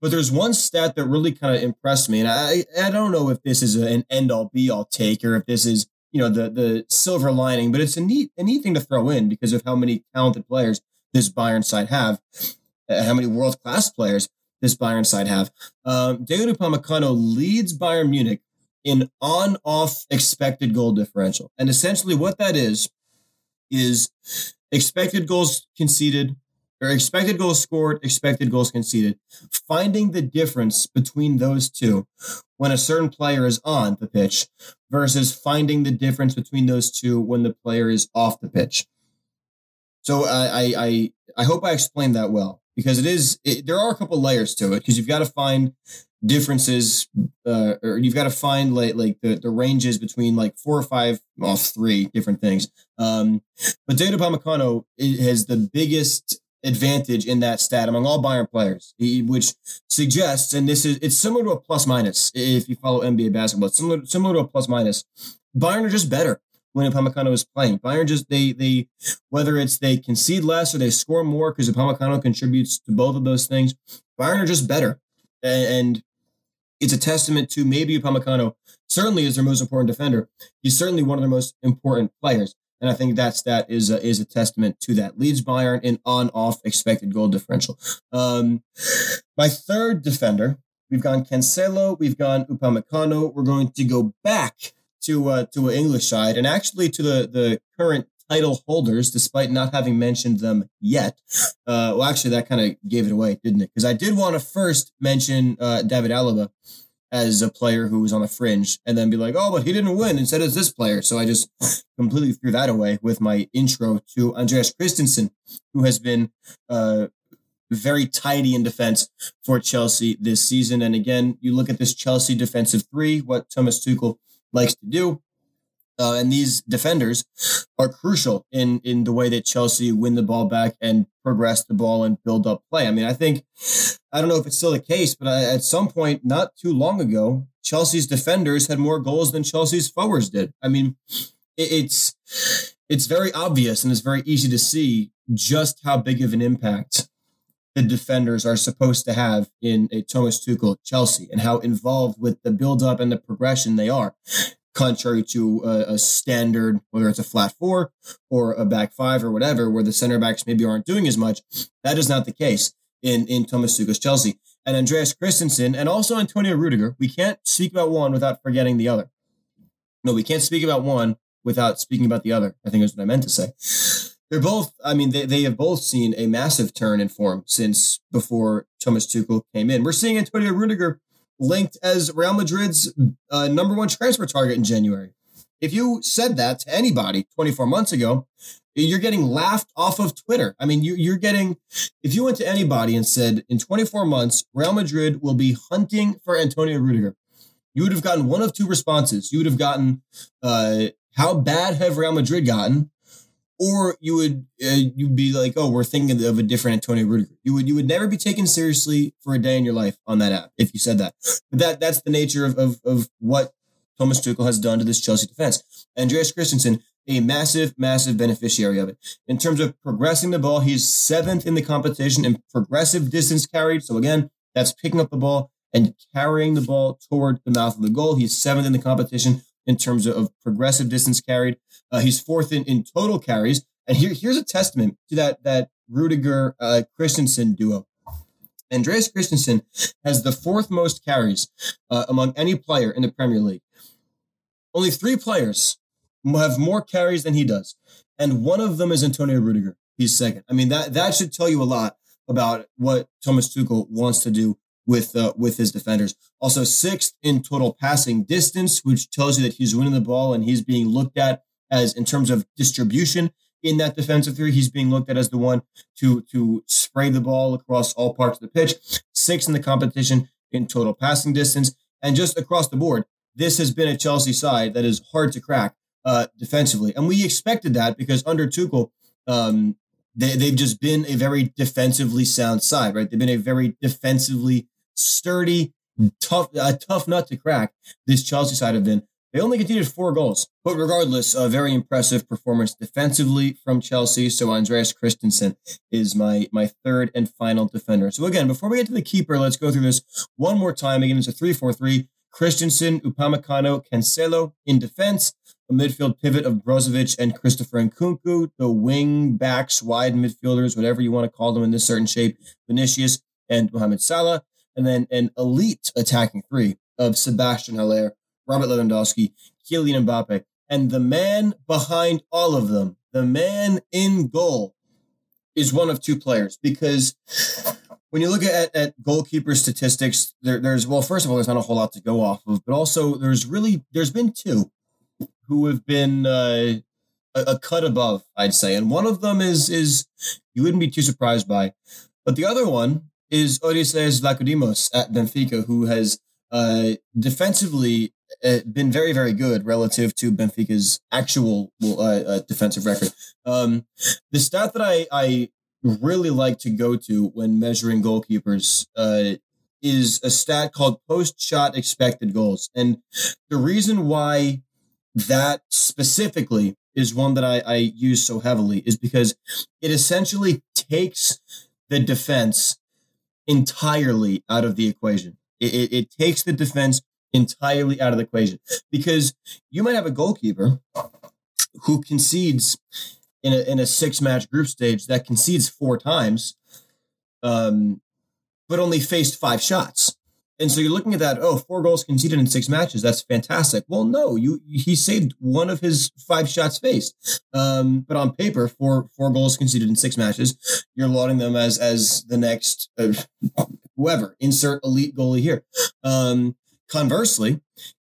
But there's one stat that really kind of impressed me, and I I don't know if this is an end all be all take or if this is you know the the silver lining, but it's a neat a neat thing to throw in because of how many talented players this Bayern side have, uh, how many world class players this Bayern side have. Um, Dayot Upamecano leads Bayern Munich in on off expected goal differential, and essentially what that is is expected goals conceded or expected goals scored, expected goals conceded. Finding the difference between those two when a certain player is on the pitch versus finding the difference between those two when the player is off the pitch. So I I I, hope I explained that well because it is it, there are a couple layers to it because you've got to find differences uh, or you've got to find like like the, the ranges between like four or five well three different things um but Dayot Upamecano has the biggest advantage in that stat among all Bayern players, which suggests, and this is it's similar to a plus minus if you follow NBA basketball. It's similar similar to a plus minus. Bayern are just better when Upamecano is playing. Bayern just they they whether it's they concede less or they score more because Upamecano contributes to both of those things. Bayern are just better, and it's a testament to maybe Upamecano certainly is their most important defender. He's certainly one of their most important players. And I think that stat is a, is a testament to that. Leads Bayern in on off expected goal differential. Um, my third defender, we've gone Cancelo, we've gone Upamecano. We're going to go back to uh, to an English side and actually to the the current title holders, despite not having mentioned them yet. Uh, well, actually, that kind of gave it away, didn't it? Because I did want to first mention uh, David Alaba as a player who was on the fringe and then be like, oh, but he didn't win. Instead, it's this player. So I just completely threw that away with my intro to Andreas Christensen, who has been uh, very tidy in defense for Chelsea this season. And again, you look at this Chelsea defensive three, what Thomas Tuchel likes to do. Uh, and these defenders are crucial in in the way that Chelsea win the ball back and progress the ball and build up play. I mean, I think I don't know if it's still the case, but I, at some point, not too long ago, Chelsea's defenders had more goals than Chelsea's forwards did. I mean, it, it's it's very obvious and it's very easy to see just how big of an impact the defenders are supposed to have in a Thomas Tuchel Chelsea and how involved with the build up and the progression they are contrary to a, a, standard, whether it's a flat four or a back five or whatever, where the center backs maybe aren't doing as much. That is not the case in, in Thomas Tuchel's Chelsea. And Andreas Christensen and also Antonio Rudiger, we can't speak about one without forgetting the other. No, we can't speak about one without speaking about the other, I think is what I meant to say. They're both, I mean, they, they have both seen a massive turn in form since before Thomas Tuchel came in. We're seeing Antonio Rudiger linked as Real Madrid's uh, number one transfer target in January. If you said that to anybody 24 months ago, you're getting laughed off of Twitter. I mean, you, are getting, if you went to anybody and said in 24 months, Real Madrid will be hunting for Antonio Rudiger, you would have gotten one of two responses. You would have gotten, uh, how bad have Real Madrid gotten? Or you would uh, you'd be like, oh, we're thinking of a different Antonio Rudiger. You would you would never be taken seriously for a day in your life on that app if you said that. But that that's the nature of of, of what Thomas Tuchel has done to this Chelsea defense. Andreas Christensen, a massive, massive beneficiary of it. In terms of progressing the ball, he's seventh in the competition in progressive distance carried. So again, that's picking up the ball and carrying the ball toward the mouth of the goal. He's seventh in the competition in terms of progressive distance carried. Uh, he's fourth in, in total carries. And here, here's a testament to that, that Rudiger uh, Christensen duo. Andreas Christensen has the fourth most carries uh, among any player in the Premier League. Only three players have more carries than he does, and one of them is Antonio Rudiger. He's second. I mean that that should tell you a lot about what Thomas Tuchel wants to do with uh, with his defenders. Also sixth in total passing distance, which tells you that he's winning the ball and he's being looked at as in terms of distribution in that defensive three. He's being looked at as the one to to spray the ball across all parts of the pitch. Sixth in the competition in total passing distance, and just across the board, this has been a Chelsea side that is hard to crack uh, defensively, and we expected that because under Tuchel. Um, they, they've just been a very defensively sound side, right? They've been a very defensively sturdy, tough, a tough nut to crack. This Chelsea side have been. They only conceded four goals, but regardless, a very impressive performance defensively from Chelsea. So Andreas Christensen is my my third and final defender. So again, before we get to the keeper, let's go through this one more time. Again, it's a three-four-three. Christensen, Upamecano, Cancelo in defense, a midfield pivot of Brozovic and Christopher Nkunku, the wing backs, wide midfielders, whatever you want to call them in this certain shape, Vinicius and Mohamed Salah, and then an elite attacking three of Sebastian Haller, Robert Lewandowski, Kylian Mbappe, and the man behind all of them, the man in goal, is one of two players. Because when you look at, at goalkeeper statistics, there, there's well, first of all, there's not a whole lot to go off of, but also there's really there's been two who have been uh, a, a, cut above, I'd say, and one of them is is you wouldn't be too surprised by, but the other one is Odysseas Vlachodimos at Benfica, who has uh, defensively uh, been very very good relative to Benfica's actual uh, uh, defensive record. Um, the stat that I I really like to go to when measuring goalkeepers uh, is a stat called post shot expected goals. And the reason why that specifically is one that I, I use so heavily is because it essentially takes the defense entirely out of the equation. It, it, it takes the defense entirely out of the equation because you might have a goalkeeper who concedes in a, in a six match group stage that concedes four times, um, but only faced five shots. And so you're looking at that. Oh, four goals conceded in six matches. That's fantastic. Well, no, you he saved one of his five shots faced. Um, but on paper, four four goals conceded in six matches. You're lauding them as as the next uh, whoever insert elite goalie here. Um, conversely,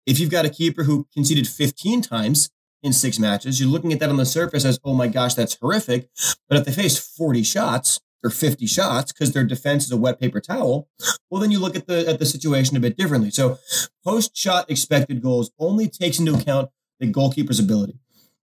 if you've got a keeper who conceded 15 times in six matches. You're looking at that on the surface as, oh my gosh, that's horrific. But if they face 40 shots or 50 shots because their defense is a wet paper towel, well, then you look at the at the situation a bit differently. So post shot expected goals only takes into account the goalkeeper's ability.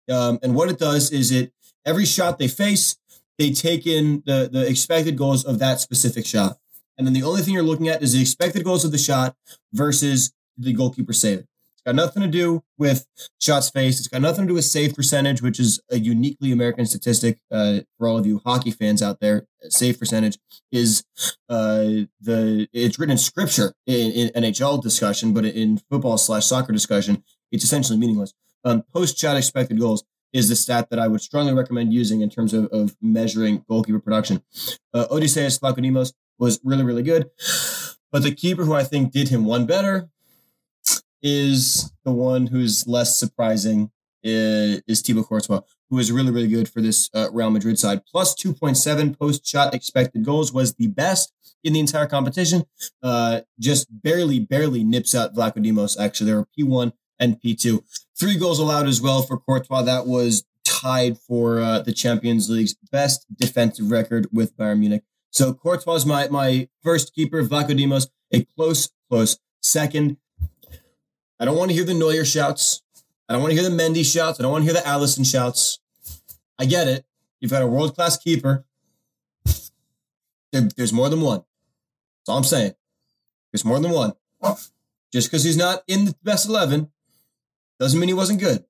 Um, and what it does is it every shot they face, they take in the, the expected goals of that specific shot. And then the only thing you're looking at is the expected goals of the shot versus the goalkeeper save got nothing to do with shots faced. It's got nothing to do with save percentage, which is a uniquely American statistic uh, for all of you hockey fans out there. Save percentage is uh, the it's written in scripture in, in, NHL discussion, but in football slash soccer discussion, it's essentially meaningless. Um, Post shot expected goals is the stat that I would strongly recommend using in terms of, of measuring goalkeeper production. Uh, Odysseas Vlachodimos was really, really good. But the keeper who I think did him one better is the one who's less surprising is, is Thibaut Courtois, who is really, really good for this uh, Real Madrid side. Plus 2.7 post shot expected goals was the best in the entire competition. Uh, just barely, barely nips out Vlachodimos. Actually, there were P1 and P2. Three goals allowed as well for Courtois. That was tied for uh, the Champions League's best defensive record with Bayern Munich. So Courtois was my, my first keeper, Vlachodimos, a close, close second. I don't want to hear the Neuer shouts. I don't want to hear the Mendy shouts. I don't want to hear the Alisson shouts. I get it. You've got a world class keeper. There, there's more than one. That's all I'm saying. There's more than one. Just because he's not in the best 11 doesn't mean he wasn't good.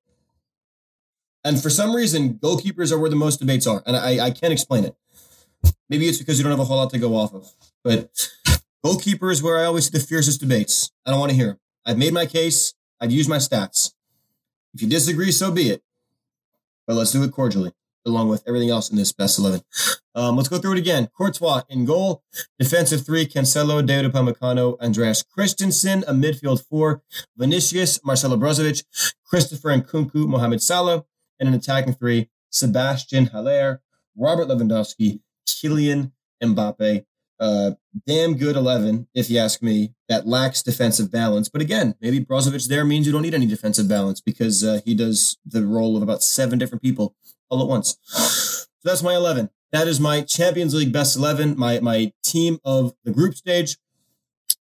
And for some reason, goalkeepers are where the most debates are. And I, I can't explain it. Maybe it's because you don't have a whole lot to go off of. But Goalkeeper is where I always see the fiercest debates. I don't want to hear them. I've made my case. I've used my stats. If you disagree, so be it. But let's do it cordially, along with everything else in this best 11. Um, let's go through it again. Courtois in goal. Defensive three, Cancelo, David Upamecano, Andreas Christensen. A midfield four, Vinicius, Marcelo Brozovic, Christopher and Nkunku, Mohamed Salah. And an attacking three, Sebastian Haller, Robert Lewandowski, Kylian Mbappe. Uh, damn good 11, if you ask me, that lacks defensive balance. But again, maybe Brozovic there means you don't need any defensive balance because uh, he does the role of about seven different people all at once. So that's my 11. That is my Champions League best 11, my, my team of the group stage.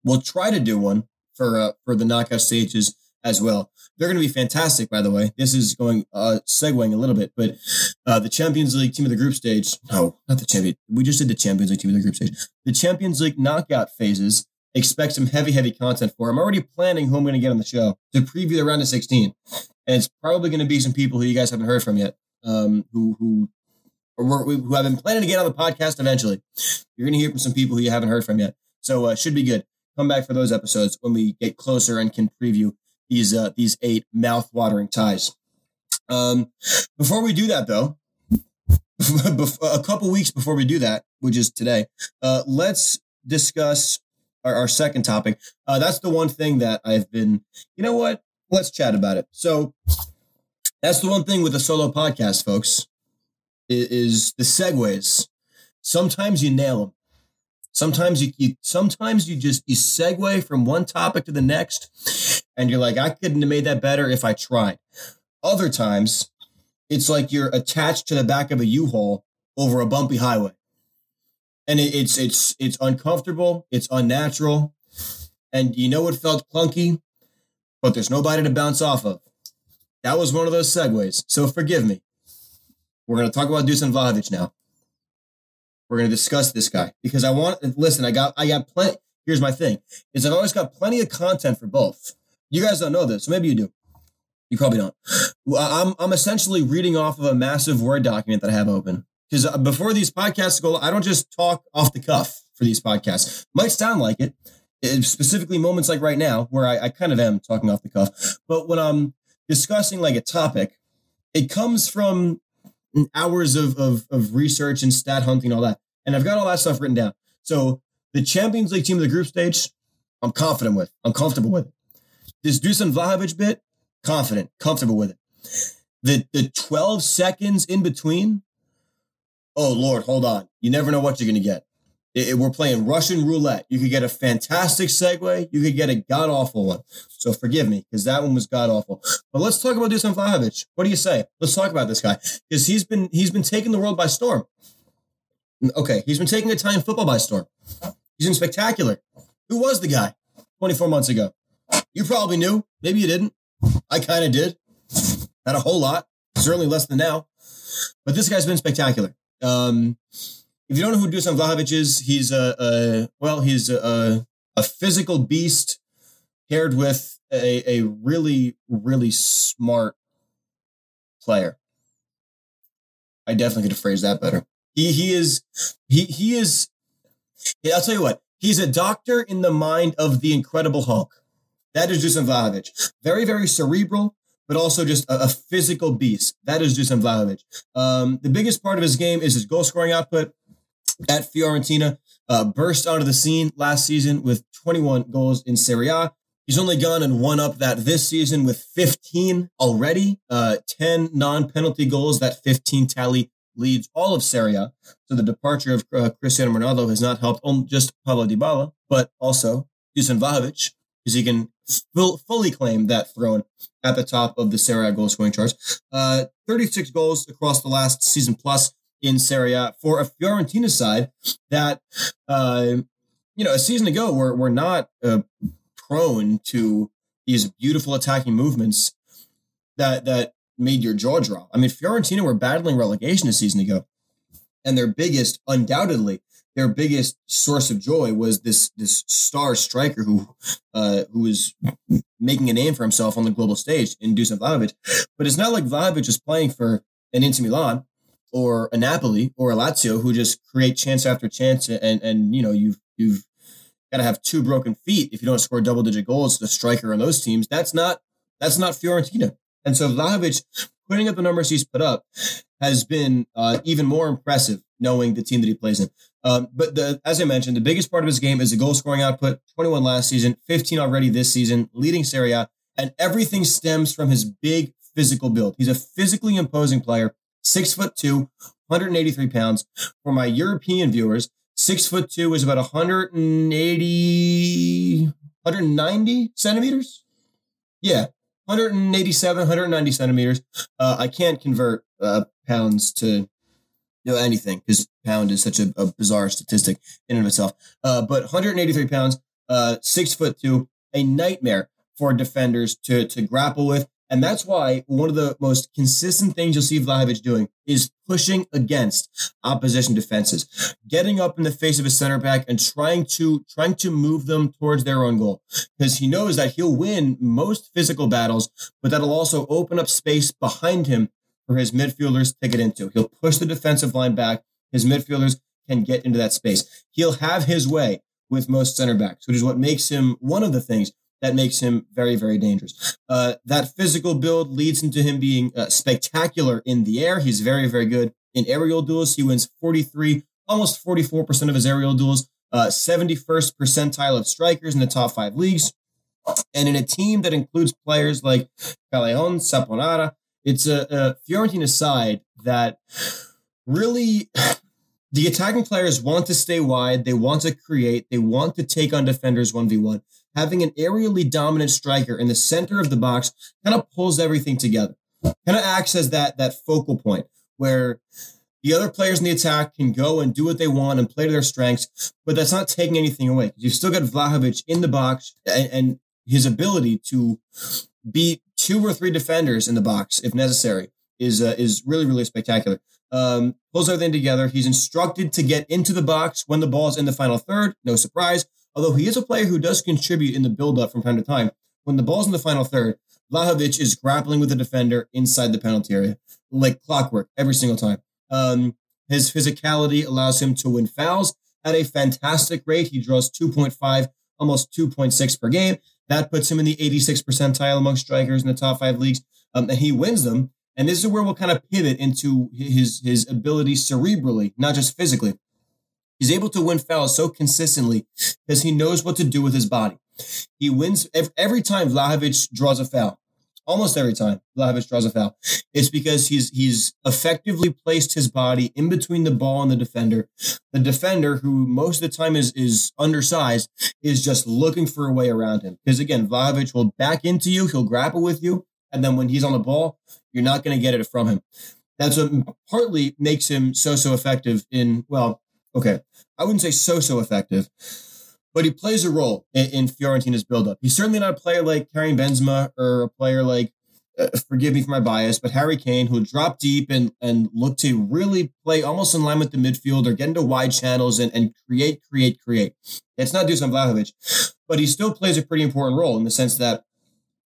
We'll try to do one for, uh, for the knockout stages as well. They're going to be fantastic, by the way. This is going uh segueing a little bit, but uh the Champions League team of the group stage. No, not the champion. We just did the Champions League team of the group stage. The Champions League knockout phases. Expect some heavy, heavy content for. I'm already planning who I'm going to get on the show to preview the round of 16, and it's probably going to be some people who you guys haven't heard from yet, um, who who or who have been planning to get on the podcast eventually. You're going to hear from some people who you haven't heard from yet, so uh, should be good. Come back for those episodes when we get closer and can preview these uh, these eight mouth-watering ties. Um, before we do that, though, a couple weeks before we do that, which is today, uh, let's discuss our, our second topic. Uh, that's the one thing that I've been. You know what? Let's chat about it. So that's the one thing with a solo podcast, folks, is, is the segues. Sometimes you nail them. Sometimes you, you sometimes you just you segue from one topic to the next, and you're like, I couldn't have made that better if I tried. Other times, it's like you're attached to the back of a U-Haul over a bumpy highway, and it, it's it's it's uncomfortable, it's unnatural, and you know it felt clunky, but there's nobody to bounce off of. That was one of those segues, so forgive me. We're going to talk about Dusan Vlahovic now. We're going to discuss this guy because I want listen. I got I got plenty. Here's my thing: is I've always got plenty of content for both. You guys don't know this, so maybe you do. You probably don't. I'm I'm essentially reading off of a massive Word document that I have open because uh, before these podcasts go, I don't just talk off the cuff for these podcasts. Might sound like it, it specifically moments like right now where I, I kind of am talking off the cuff. But when I'm discussing like a topic, it comes from hours of, of, of research and stat hunting, all that. And I've got all that stuff written down. So the Champions League team of the group stage, I'm confident with. I'm comfortable with. This Dusan Vlahovic bit, confident, comfortable with it. The the 12 seconds in between, oh Lord, hold on. You never know what you're gonna get. We're playing Russian roulette. You could get a fantastic segue. You could get a god awful one. So forgive me because that one was god awful. But let's talk about Dusan Vlahovic. What do you say? Let's talk about this guy because he's been he's been taking the world by storm. Okay, he's been taking Italian football by storm. He's been spectacular. Who was the guy 24 months ago? You probably knew. Maybe you didn't. I kind of did. Not a whole lot. Certainly less than now. But this guy's been spectacular. Um, if you don't know who Dusan Vlahovic is, he's a, a well, he's a, a physical beast paired with a, a really, really smart player. I definitely could have phrased that better. He he is he he is. I'll tell you what. He's a doctor in the mind of the Incredible Hulk. That is Dusan Vlahovic. Very very cerebral, but also just a, a physical beast. That is Dusan Vlahovic. Um, the biggest part of his game is his goal scoring output at Fiorentina. Uh, burst onto the scene last season with 21 goals in Serie A. He's only gone and won up that this season with 15 already, uh, 10 non-penalty goals. That 15 tally leads all of Serie A. So the departure of uh, Cristiano Ronaldo has not helped only just Paulo Dybala, but also Dusan Vlahovic, because he can full, fully claim that throne at the top of the Serie A goal scoring charts. Uh, 36 goals across the last season plus in Serie A for a Fiorentina side that, uh, you know, a season ago were, were not uh, prone to these beautiful attacking movements that, that made your jaw drop. I mean, Fiorentina were battling relegation a season ago, and their biggest, undoubtedly, their biggest source of joy was this this star striker who uh, who was making a name for himself on the global stage in Dusan Vlahovic. But it's not like Vlahovic is playing for an Inter Milan or a Napoli or a Lazio who just create chance after chance and and you know you've you've got to have two broken feet if you don't score double digit goals. The striker on those teams. That's not that's not Fiorentina. And so Vlahovic putting up the numbers he's put up has been uh, even more impressive knowing the team that he plays in. Um, but the, as I mentioned, the biggest part of his game is the goal scoring output 21 last season, 15 already this season, leading Serie A, and everything stems from his big physical build. He's a physically imposing player, six foot two, 183 pounds. For my European viewers, six foot two is about 180, 190 centimeters. Yeah, 187, 190 centimeters. Uh, I can't convert uh, pounds to you know, anything because pound is such a, a, bizarre statistic in and of itself. Uh, but 183 pounds, uh, six foot two, a nightmare for defenders to to grapple with. And that's why one of the most consistent things you'll see Vlahovic doing is pushing against opposition defenses, getting up in the face of a center back and trying to trying to move them towards their own goal. Because he knows that he'll win most physical battles, but that'll also open up space behind him for his midfielders to get into. He'll push the defensive line back. His midfielders can get into that space. He'll have his way with most center backs, which is what makes him one of the things that makes him very, very dangerous. Uh, that physical build leads into him being uh, spectacular in the air. He's very, very good in aerial duels. He wins 43, almost 44% of his aerial duels, uh, 71st percentile of strikers in the top five leagues. And in a team that includes players like Callejon, Saponara, it's a, a Fiorentina side that really the attacking players want to stay wide. They want to create. They want to take on defenders 1v1 having an aerially dominant striker in the center of the box kind of pulls everything together. Kind of acts as that that focal point where the other players in the attack can go and do what they want and play to their strengths, but that's not taking anything away. You've still got Vlahovic in the box and, and his ability to beat two or three defenders in the box if necessary is uh, is really really spectacular. Um, pulls everything together. He's instructed to get into the box when the ball is in the final third. No surprise although he is a player who does contribute in the build-up from time to time. When the ball's in the final third, Vlahovic is grappling with the defender inside the penalty area, like clockwork, every single time. Um, his physicality allows him to win fouls at a fantastic rate. He draws 2.5, almost 2.6 per game. That puts him in the 86th percentile among strikers in the top five leagues. Um, and he wins them. And this is where we'll kind of pivot into his his ability cerebrally, not just physically. He's able to win fouls so consistently because he knows what to do with his body. He wins every time Vlahovic draws a foul. Almost every time Vlahovic draws a foul, it's because he's he's effectively placed his body in between the ball and the defender. The defender, who most of the time is is undersized, is just looking for a way around him. Because again, Vlahovic will back into you, he'll grapple with you, and then when he's on the ball, you're not going to get it from him. That's what partly makes him so so effective in well, okay, I wouldn't say so so effective, but he plays a role in, in Fiorentina's buildup. He's certainly not a player like Karim Benzema or a player like, uh, forgive me for my bias, but Harry Kane, who drop deep and and look to really play almost in line with the midfield or get into wide channels and, and create, create, create. It's not Dusan Vlahovic, but he still plays a pretty important role in the sense that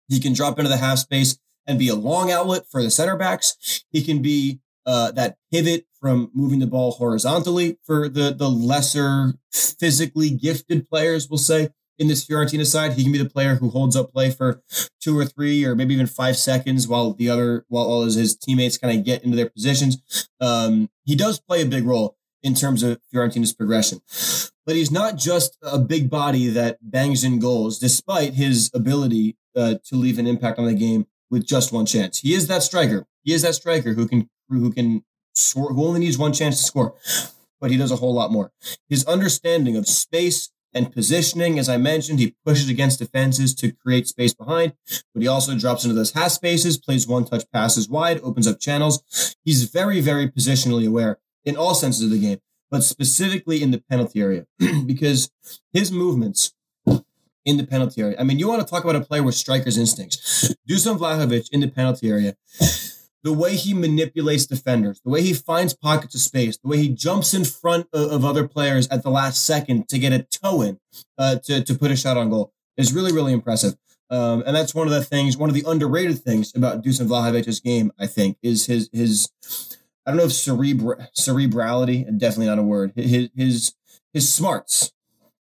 he can drop into the half space and be a long outlet for the center backs. He can be uh, that pivot from moving the ball horizontally for the the lesser physically gifted players, we'll say. In this Fiorentina side, he can be the player who holds up play for two or three or maybe even five seconds while the other while all his, teammates kind of get into their positions. Um, he does play a big role in terms of Fiorentina's progression. But he's not just a big body that bangs in goals, despite his ability uh, to leave an impact on the game with just one chance. He is that striker. He is that striker who can who can score, who only needs one chance to score, but he does a whole lot more. His understanding of space and positioning, as I mentioned, he pushes against defenses to create space behind, but he also drops into those half spaces, plays one touch passes wide, opens up channels. He's very, very positionally aware in all senses of the game, but specifically in the penalty area because his movements in the penalty area. I mean, you want to talk about a player with striker's instincts. Dusan Vlahovic in the penalty area the way he manipulates defenders, the way he finds pockets of space, the way he jumps in front of, of other players at the last second to get a toe in uh, to, to put a shot on goal is really, really impressive. Um, and that's one of the things, one of the underrated things about Dusan Vlahovic's game, I think, is his, his, I don't know if cerebra- cerebrality, definitely not a word, his, his, his smarts,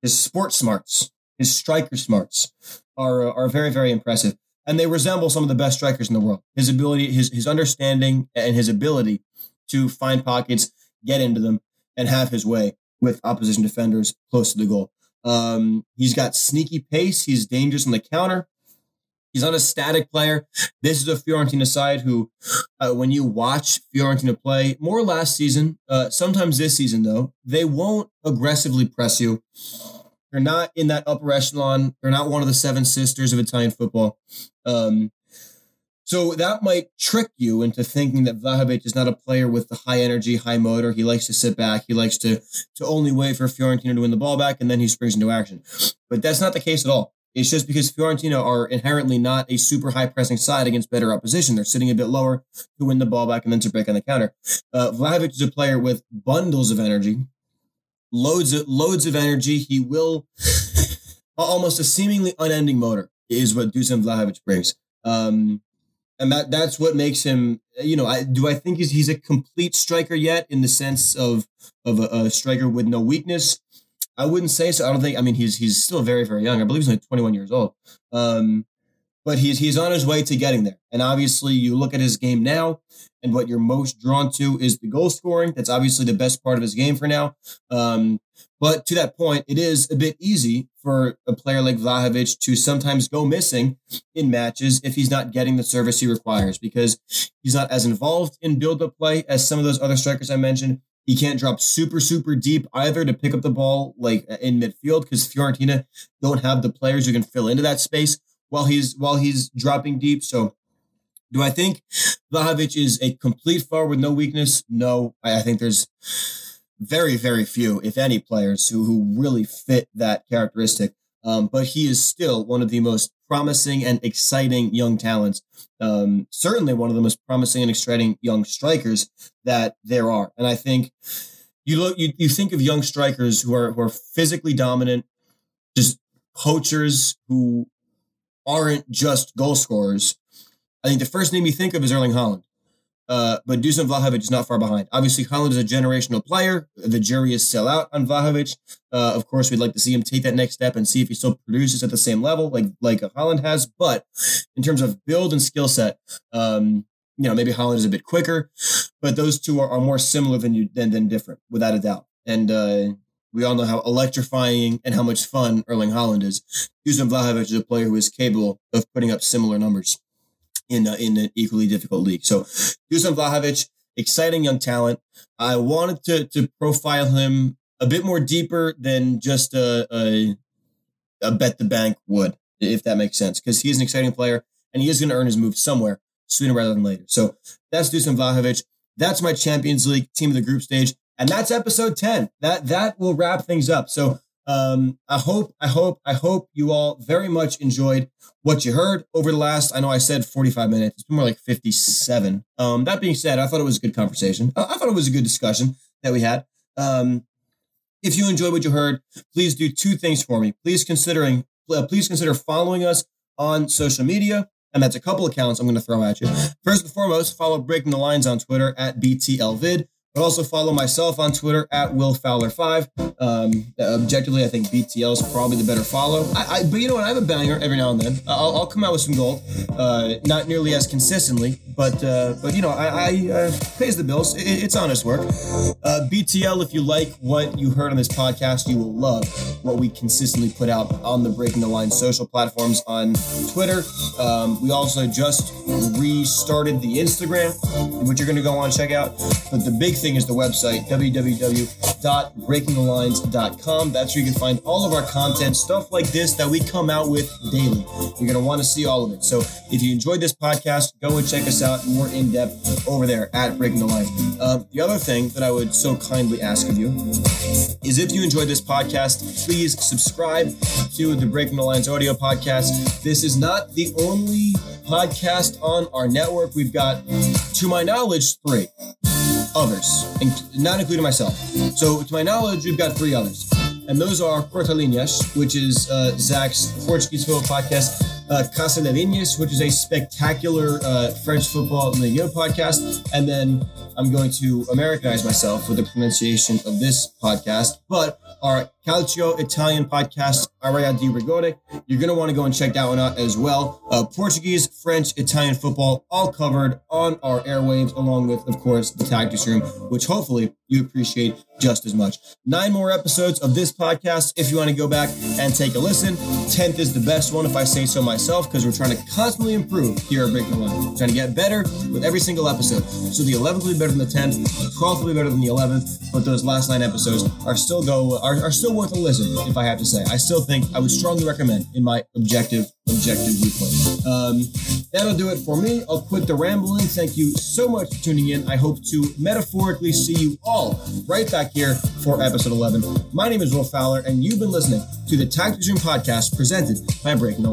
his sports smarts, his striker smarts are are very very impressive, and they resemble some of the best strikers in the world. His ability, his his understanding, and his ability to find pockets, get into them, and have his way with opposition defenders close to the goal. Um, he's got sneaky pace. He's dangerous on the counter. He's not a static player. This is a Fiorentina side who, uh, when you watch Fiorentina play, more last season, uh, sometimes this season though, they won't aggressively press you. They're not in that upper echelon. They're not one of the seven sisters of Italian football. Um, so that might trick you into thinking that Vlahovic is not a player with the high energy, high motor. He likes to sit back. He likes to to only wait for Fiorentina to win the ball back, and then he springs into action. But that's not the case at all. It's just because Fiorentina are inherently not a super high pressing side against better opposition. They're sitting a bit lower to win the ball back and then to break on the counter. Uh, Vlahovic is a player with bundles of energy, loads of loads of energy. He will almost a seemingly unending motor is what Dusan Vlahovic brings. Um, and that that's what makes him. You know, I, do I think he's he's a complete striker yet in the sense of of a, a, striker with no weakness? I wouldn't say so. I don't think. I mean, he's he's still very very young. I believe he's only 21 years old. Um, but he's he's on his way to getting there. And obviously, you look at his game now, and what you're most drawn to is the goal scoring. That's obviously the best part of his game for now. Um, but to that point, it is a bit easy for a player like Vlahovic to sometimes go missing in matches if he's not getting the service he requires because he's not as involved in build up play as some of those other strikers I mentioned. He can't drop super, super deep either to pick up the ball like in midfield because Fiorentina don't have the players who can fill into that space while he's while he's dropping deep. So do I think Vlahovic is a complete forward with no weakness? No. I, I think there's very, very few, if any, players who, who really fit that characteristic. Um, but he is still one of the most promising and exciting young talents. Um, certainly one of the most promising and exciting young strikers that there are. And I think you look, you, you think of young strikers who are who are physically dominant, just poachers who aren't just goal scorers. I think the first name you think of is Erling Haaland. Uh, but Dusan Vlahovic is not far behind. Obviously, Haaland is a generational player. The jury is still out on Vlahovic. Uh, of course, we'd like to see him take that next step and see if he still produces at the same level like like Haaland has. But in terms of build and skill set, um, you know, maybe Haaland is a bit quicker, but those two are, are more similar than you than, than different, without a doubt. And uh, we all know how electrifying and how much fun Erling Haaland is. Dusan Vlahovic is a player who is capable of putting up similar numbers in a, in an equally difficult league. So Dusan Vlahovic, exciting young talent. I wanted to to profile him a bit more deeper than just a a, a bet the bank would, if that makes sense, because he is an exciting player and he is going to earn his move somewhere sooner rather than later. So that's Dusan Vlahovic. That's my Champions League team of the group stage, and that's episode ten. That that will wrap things up. So um, I hope, I hope, I hope you all very much enjoyed what you heard over the last. I know I said 45 minutes. It's more like 57. Um, that being said, I thought it was a good conversation. I, thought it was a good discussion that we had. Um, if you enjoyed what you heard, please do two things for me. Please considering, please consider following us on social media. And that's a couple accounts I'm going to throw at you. First and foremost, follow Breaking the Lines on Twitter at BTLVid. But also follow myself on Twitter at Will Fowler5. Um, objectively, I think BTL is probably the better follow. I, I, but you know what? I have a banger every now and then. I'll, I'll come out with some gold. Uh, not nearly as consistently, but uh, but you know, I, I uh, pays the bills. It, it's honest work. Uh, BTL, if you like what you heard on this podcast, you will love what we consistently put out on the Breaking the Line social platforms on Twitter. Um, we also just restarted the Instagram, which you're going to go on check out. But the big thing is the website, www.breakingthelines.com. That's where you can find all of our content, stuff like this that we come out with daily. You're going to want to see all of it. So if you enjoyed this podcast, go and check us out more in depth over there at Breaking the Line. Um, the other thing that I would so kindly ask of you is if you enjoyed this podcast, please subscribe to the Breaking the Lines audio podcast. This is not the only podcast on our network. We've got, to my knowledge, three others, not including myself. So, to my knowledge, we've got three others. And those are Cortalinhas, which is uh, Zach's Portuguese football podcast, uh, Casa de Linhas, which is a spectacular uh, French football Ligue podcast. And then I'm going to Americanize myself with the pronunciation of this podcast. But our Calcio Italian podcast, Area di Rigore. You're going to want to go and check that one out as well. Uh, Portuguese, French, Italian football, all covered on our airwaves, along with, of course, the Tactics Room, which hopefully you appreciate just as much. Nine more episodes of this podcast if you want to go back and take a listen. 10th is the best one, if I say so myself, because we're trying to constantly improve here at Breaking Line. We're trying to get better with every single episode. So the 11th will be better than the 10th, the 12th will be better than the 11th, but those last nine episodes are still go are, are still still worth a listen, if I have to say. I still think I would strongly recommend, in my objective, objective viewpoint. Um, that'll do it for me. I'll quit the rambling. Thank you so much for tuning in. I hope to metaphorically see you all right back here for episode 11. My name is Will Fowler, and you've been listening to the Tactics Room podcast presented by Breaking the